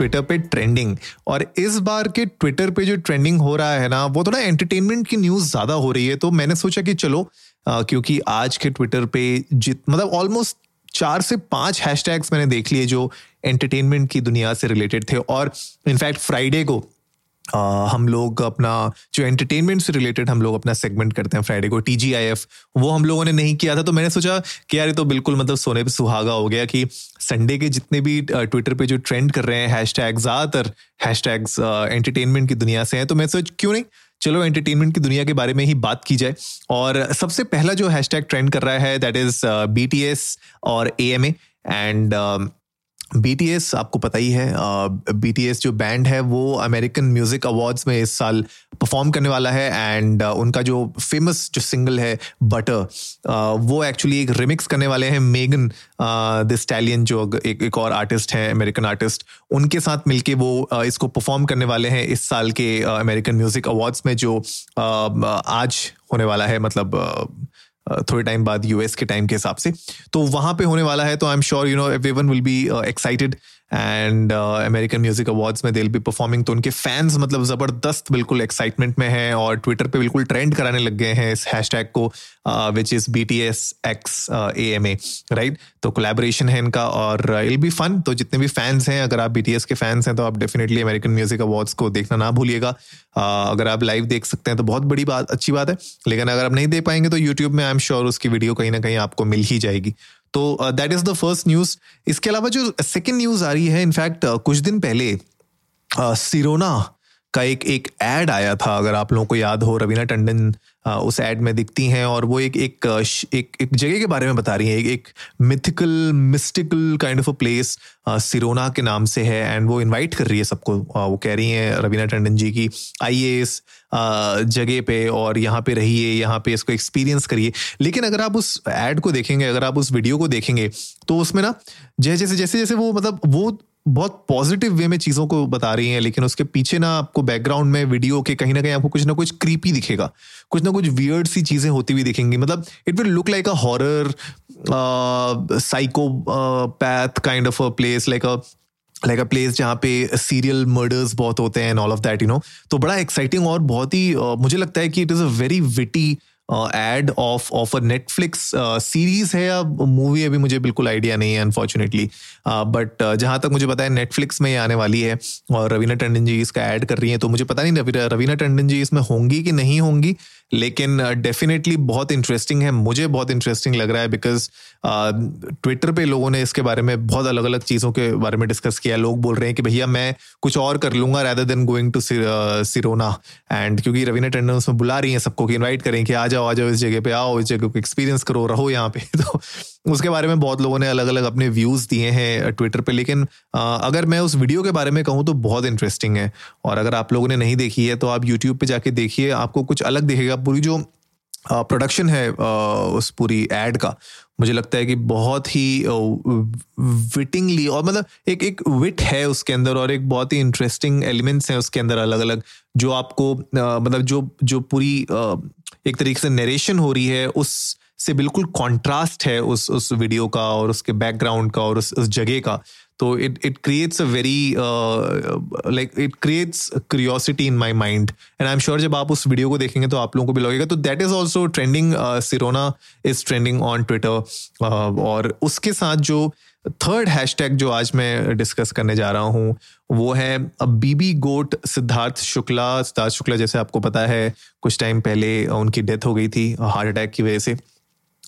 Twitter पे trending और इस बार के ट्विटर पे जो ट्रेंडिंग हो रहा है ना वो थोड़ा एंटरटेनमेंट की न्यूज़ ज़्यादा हो रही है तो मैंने सोचा कि चलो आ, क्योंकि आज के ट्विटर पे जित मतलब ऑलमोस्ट चार से पाँच हैशटैग्स मैंने देख लिए जो एंटरटेनमेंट की दुनिया से रिलेटेड थे। और इनफैक्ट फ्राइडे को हम लोग अपना जो एंटरटेनमेंट से रिलेटेड हम लोग अपना सेगमेंट करते हैं फ्राइडे को टीजीआईएफ वो हम लोगों ने नहीं किया था तो मैंने सोचा कि यार ये तो बिल्कुल मतलब सोने पे सुहागा हो गया कि संडे के जितने भी ट्विटर पे जो ट्रेंड कर रहे हैं हैश टैग ज़्यादातर हैश टैग्स एंटरटेनमेंट की दुनिया से हैं तो मैं सोच क्यों नहीं? चलो एंटरटेनमेंट की दुनिया के बारे में ही बात की जाए। और सबसे पहला जो हैशटैग ट्रेंड कर रहा है दैट इज़ बीटीएस और एएमए एंड बीटीएस आपको पता ही है बी बीटीएस जो बैंड है, वो अमेरिकन म्यूज़िक अवार्ड्स में इस साल परफॉर्म करने वाला है एंड उनका जो फ़ेमस जो सिंगल है बटर वो एक्चुअली एक रिमिक्स करने वाले हैं मेगन द स्टैलियन जो एक एक और आर्टिस्ट हैं अमेरिकन आर्टिस्ट उनके साथ मिलके वो इसको परफॉर्म करने वाले हैं इस साल के अमेरिकन म्यूज़िक अवार्ड्स में जो आज होने वाला है मतलब थोड़े टाइम बाद यूएस के टाइम के हिसाब से। तो वहाँ पे होने वाला है तो I am sure you know everyone will be excited and American Music Awards में दिल बी परफॉर्मिंग तो उनके फैंस मतलब ज़बरदस्त बिल्कुल एक्साइटमेंट में हैं और ट्विटर पे बिल्कुल ट्रेंड कराने लग गए हैं इस हैशटैग को which is B T S X A M A right तो कोलेबोरेशन है इनका और इल बी फन तो जितने भी फैंस हैं अगर आप बी टी एस के फैंस हैं तो आप डेफिनेटली अमेरिकन म्यूज़िक अवार्ड्स को देखना ना भूलिएगा। Uh, अगर आप लाइव देख सकते हैं तो बहुत बड़ी बात अच्छी बात है। लेकिन अगर आप नहीं दे पाएँगे तो यूट्यूब में आई एम श्योर उसकी वीडियो कहीं ना कहीं आपको मिल ही जाएगी। तो that is the first news इसके अलावा जो सेकेंड न्यूज़ आ रही है इनफैक्ट uh, कुछ दिन पहले सिरोना uh, का एक एक एड आया था अगर आप लोगों को याद हो रवीना टंडन उस एड में दिखती हैं और वो एक एक एक, एक जगह के बारे में बता रही हैं। एक एक mythical mystical kind of a place Sirona के नाम से है एंड वो इनवाइट कर रही है सबको। वो कह रही हैं रवीना टंडन जी की आइए इस जगह पे और यहाँ पे रहिए यहाँ पे इसको एक्सपीरियंस करिए। लेकिन अगर आप उस एड को देखेंगे अगर आप उस वीडियो को देखेंगे तो उसमें ना जैसे जैसे जैसे जैसे वो मतलब वो बहुत पॉजिटिव वे में चीज़ों को बता रही हैं लेकिन उसके पीछे ना आपको बैकग्राउंड में वीडियो के कहीं ना कहीं आपको कुछ ना कुछ क्रीपी दिखेगा। कुछ ना कुछ वियर्ड सी चीज़ें होती हुई दिखेंगी। मतलब it will look like a horror psychopath kind of a place like a like a place जहाँ पे सीरियल मर्डर्स बहुत होते हैं and all of that you know तो बड़ा एक्साइटिंग और बहुत ही uh, मुझे लगता है कि it is a very witty ad of of a Netflix series है या मूवी अभी मुझे बिल्कुल आइडिया नहीं है अनफॉर्चुनेटली बट जहाँ तक मुझे पता है नेटफ्लिक्स में ये आने वाली है और रवीना टंडन जी इसका ऐड कर रही है तो मुझे पता नहीं रवीना टंडन जी इसमें होंगी कि नहीं होंगी। लेकिन डेफिनेटली uh, बहुत इंटरेस्टिंग है। मुझे बहुत इंटरेस्टिंग लग रहा है बिकॉज़ ट्विटर uh, पे लोगों ने इसके बारे में बहुत अलग अलग चीज़ों के बारे में डिस्कस किया। लोग बोल रहे हैं कि भैया मैं कुछ और कर लूँगा rather than going to Sirona and क्योंकि रवीना टंडन उसमें बुला रही हैं सबको कि इन्वाइट करें कि आ जाओ आ जाओ इस जगह पे आओ इस जगह को एक्सपीरियंस करो रहो यहाँ पे। तो उसके बारे में बहुत लोगों ने अलग अलग अपने व्यूज़ दिए हैं ट्विटर पे। लेकिन अगर मैं उस वीडियो के बारे में कहूँ तो बहुत इंटरेस्टिंग है। और अगर आप लोगों ने नहीं देखी है तो आप यूट्यूब पे जाके देखिए, आपको कुछ अलग दिखेगा। पूरी जो प्रोडक्शन है उस पूरी एड का, मुझे लगता है कि बहुत ही विटिंगली और मतलब एक एक विट है उसके अंदर और एक बहुत ही इंटरेस्टिंग एलिमेंट्स हैं उसके अंदर अलग अलग जो आपको मतलब जो जो पूरी एक तरीके से नरेशन हो रही है, उस से बिल्कुल कॉन्ट्रास्ट है उस उस वीडियो का और उसके बैकग्राउंड का और उस उस जगह का। तो it it creates a very like it creates curiosity in my mind and I am sure जब आप उस वीडियो को देखेंगे तो आप लोगों को भी लगेगा। तो that is also trending Sirona is trending on Twitter और उसके साथ जो थर्ड हैशटैग जो आज मैं डिस्कस करने जा रहा हूँ, वो है बीबी गोट सिद्धार्थ शुक्ला सिद्धार्थ शुक्ला जैसे आपको पता है, कुछ टाइम पहले उनकी डेथ हो गई थी हार्ट अटैक की वजह से।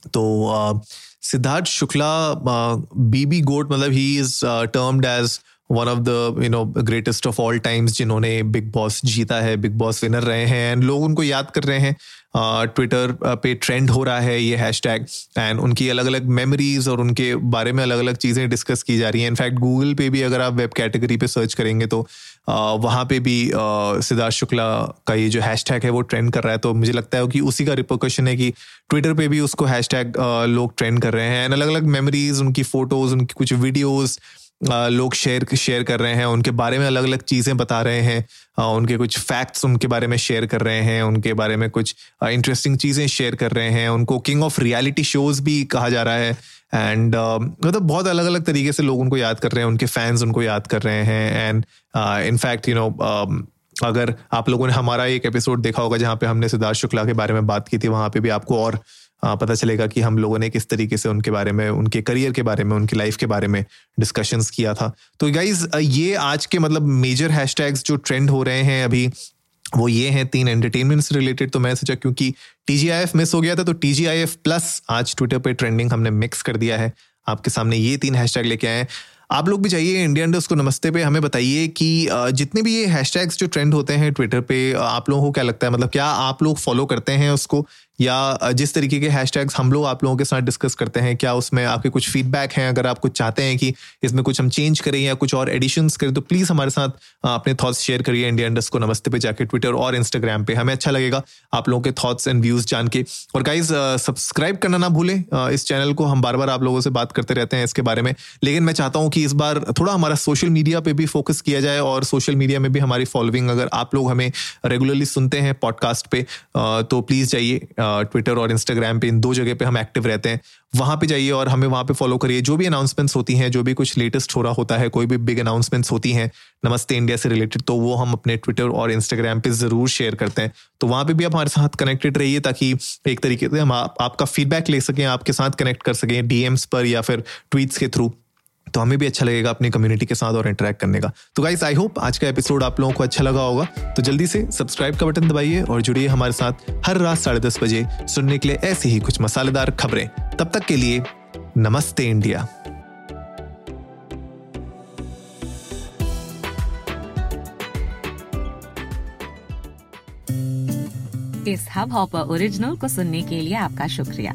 तो सिद्धार्थ शुक्ला बीबी गोट मतलब he is termed as one of the you know greatest of all times जिन्होंने बिग बॉस जीता है बिग बॉस विनर रहे हैं एंड लोग उनको याद कर रहे हैं। ट्विटर पे ट्रेंड हो रहा है ये हैश टैग एंड उनकी अलग अलग मेमोरीज और उनके बारे में अलग अलग चीज़ें डिस्कस की जा रही हैं। इनफैक्ट गूगल पे भी अगर आप वेब कैटेगरी पे सर्च करेंगे तो वहाँ पे भी सिद्धार्थ शुक्ला का ये जो हैश टैग है वो ट्रेंड कर रहा है। तो मुझे लगता है कि उसी का रिपोकशन है कि ट्विटर पे भी उसको हैश टैग लोग ट्रेंड कर रहे हैं। एंड अलग अलग मेमोरीज उनकी फ़ोटोज़ उनकी कुछ वीडियोज़ लोग शेयर शेयर कर रहे हैं, उनके बारे में अलग अलग चीज़ें बता रहे हैं उनके कुछ फैक्ट्स उनके बारे में शेयर कर रहे हैं, उनके बारे में कुछ इंटरेस्टिंग चीज़ें शेयर कर रहे हैं, उनको किंग ऑफ़ रियलिटी शोज़ भी कहा जा रहा है एंड मतलब बहुत अलग अलग तरीके से लोग उनको याद कर रहे हैं, उनके फैंस उनको याद कर रहे हैं एंड इनफैक्ट यू नो अगर आप लोगों ने हमारा एक एपिसोड देखा होगा जहाँ पे हमने सिद्धार्थ शुक्ला के बारे में बात की थी, वहाँ पे भी आपको और पता चलेगा कि हम लोगों ने किस तरीके से उनके बारे में, उनके करियर के बारे में, उनकी लाइफ के बारे में डिस्कशंस किया था। तो गाइज़ ये आज के मतलब मेजर हैशटैग्स जो ट्रेंड हो रहे हैं अभी, वो ये हैं तीन एंटरटेनमेंट से रिलेटेड तो मैं सोचा क्योंकि टीजीआईएफ मिस हो गया था तो टीजीआईएफ प्लस आज ट्विटर पे ट्रेंडिंग हमने मिक्स कर दिया है। आपके सामने ये तीन हैशटैग लेके आए हैं। आप लोग भी जाइए इंडिया इंडस्ट को नमस्ते पे, हमें बताइए कि जितने भी ये हैशटैग्स जो ट्रेंड होते हैं ट्विटर पे, आप लोगों को क्या लगता है? मतलब क्या आप लोग फॉलो करते हैं उसको? या जिस तरीके के हैशटैग्स हम लोग आप लोगों के साथ डिस्कस करते हैं, क्या उसमें आपके कुछ फीडबैक हैं? अगर आप कुछ चाहते हैं कि इसमें कुछ हम चेंज करें या कुछ और एडिशन करें तो प्लीज़ हमारे साथ अपने थॉट्स शेयर करिए इंडिया इंडस्ट को नमस्ते पे जाके ट्विटर और इंस्टाग्राम पे। हमें अच्छा लगेगा आप लोगों के थॉट्स एंड व्यूज़ जान के। और गाइज़ सब्सक्राइब करना ना भूलें। इस चैनल को हम बार बार आप लोगों से बात करते रहते हैं इसके बारे में। लेकिन मैं चाहता हूँ कि इस बार थोड़ा हमारा सोशल मीडिया पर भी फोकस किया जाए और सोशल मीडिया में भी हमारी फॉलोइंग अगर आप लोग हमें रेगुलरली सुनते हैं पॉडकास्ट पे तो प्लीज़ जाइए। ट्विटर और इंस्टाग्राम पे इन दो जगह पे हम एक्टिव रहते हैं। वहाँ पे जाइए और हमें वहाँ पे फॉलो करिए। जो भी अनाउंसमेंट्स होती हैं जो भी कुछ लेटेस्ट हो रहा होता है कोई भी बिग अनाउंसमेंट्स होती हैं नमस्ते इंडिया से रिलेटेड तो वो हम अपने ट्विटर और इंस्टाग्राम पे ज़रूर शेयर करते हैं। तो वहाँ पे भी आप हमारे साथ कनेक्टेड रहिए ताकि एक तरीके से हम आप, आपका फीडबैक ले सकें आपके साथ कनेक्ट कर सकें डीएम्स पर या फिर ट्वीट्स के थ्रू तो हमें भी अच्छा लगेगा अपनी कम्युनिटी के साथ और इंटरेक्ट करने का। तो गाइस आई होप आज का एपिसोड आप लोगों को अच्छा लगा होगा। तो जल्दी से सब्सक्राइब का बटन दबाइए और जुड़िए हमारे साथ हर रात साढ़े दस बजे सुनने के लिए ऐसी ही कुछ मसालेदार खबरें। तब तक के लिए, नमस्ते इंडिया। इस हब हॉपर ओरिजिनल को सुनने के लिए आपका शुक्रिया।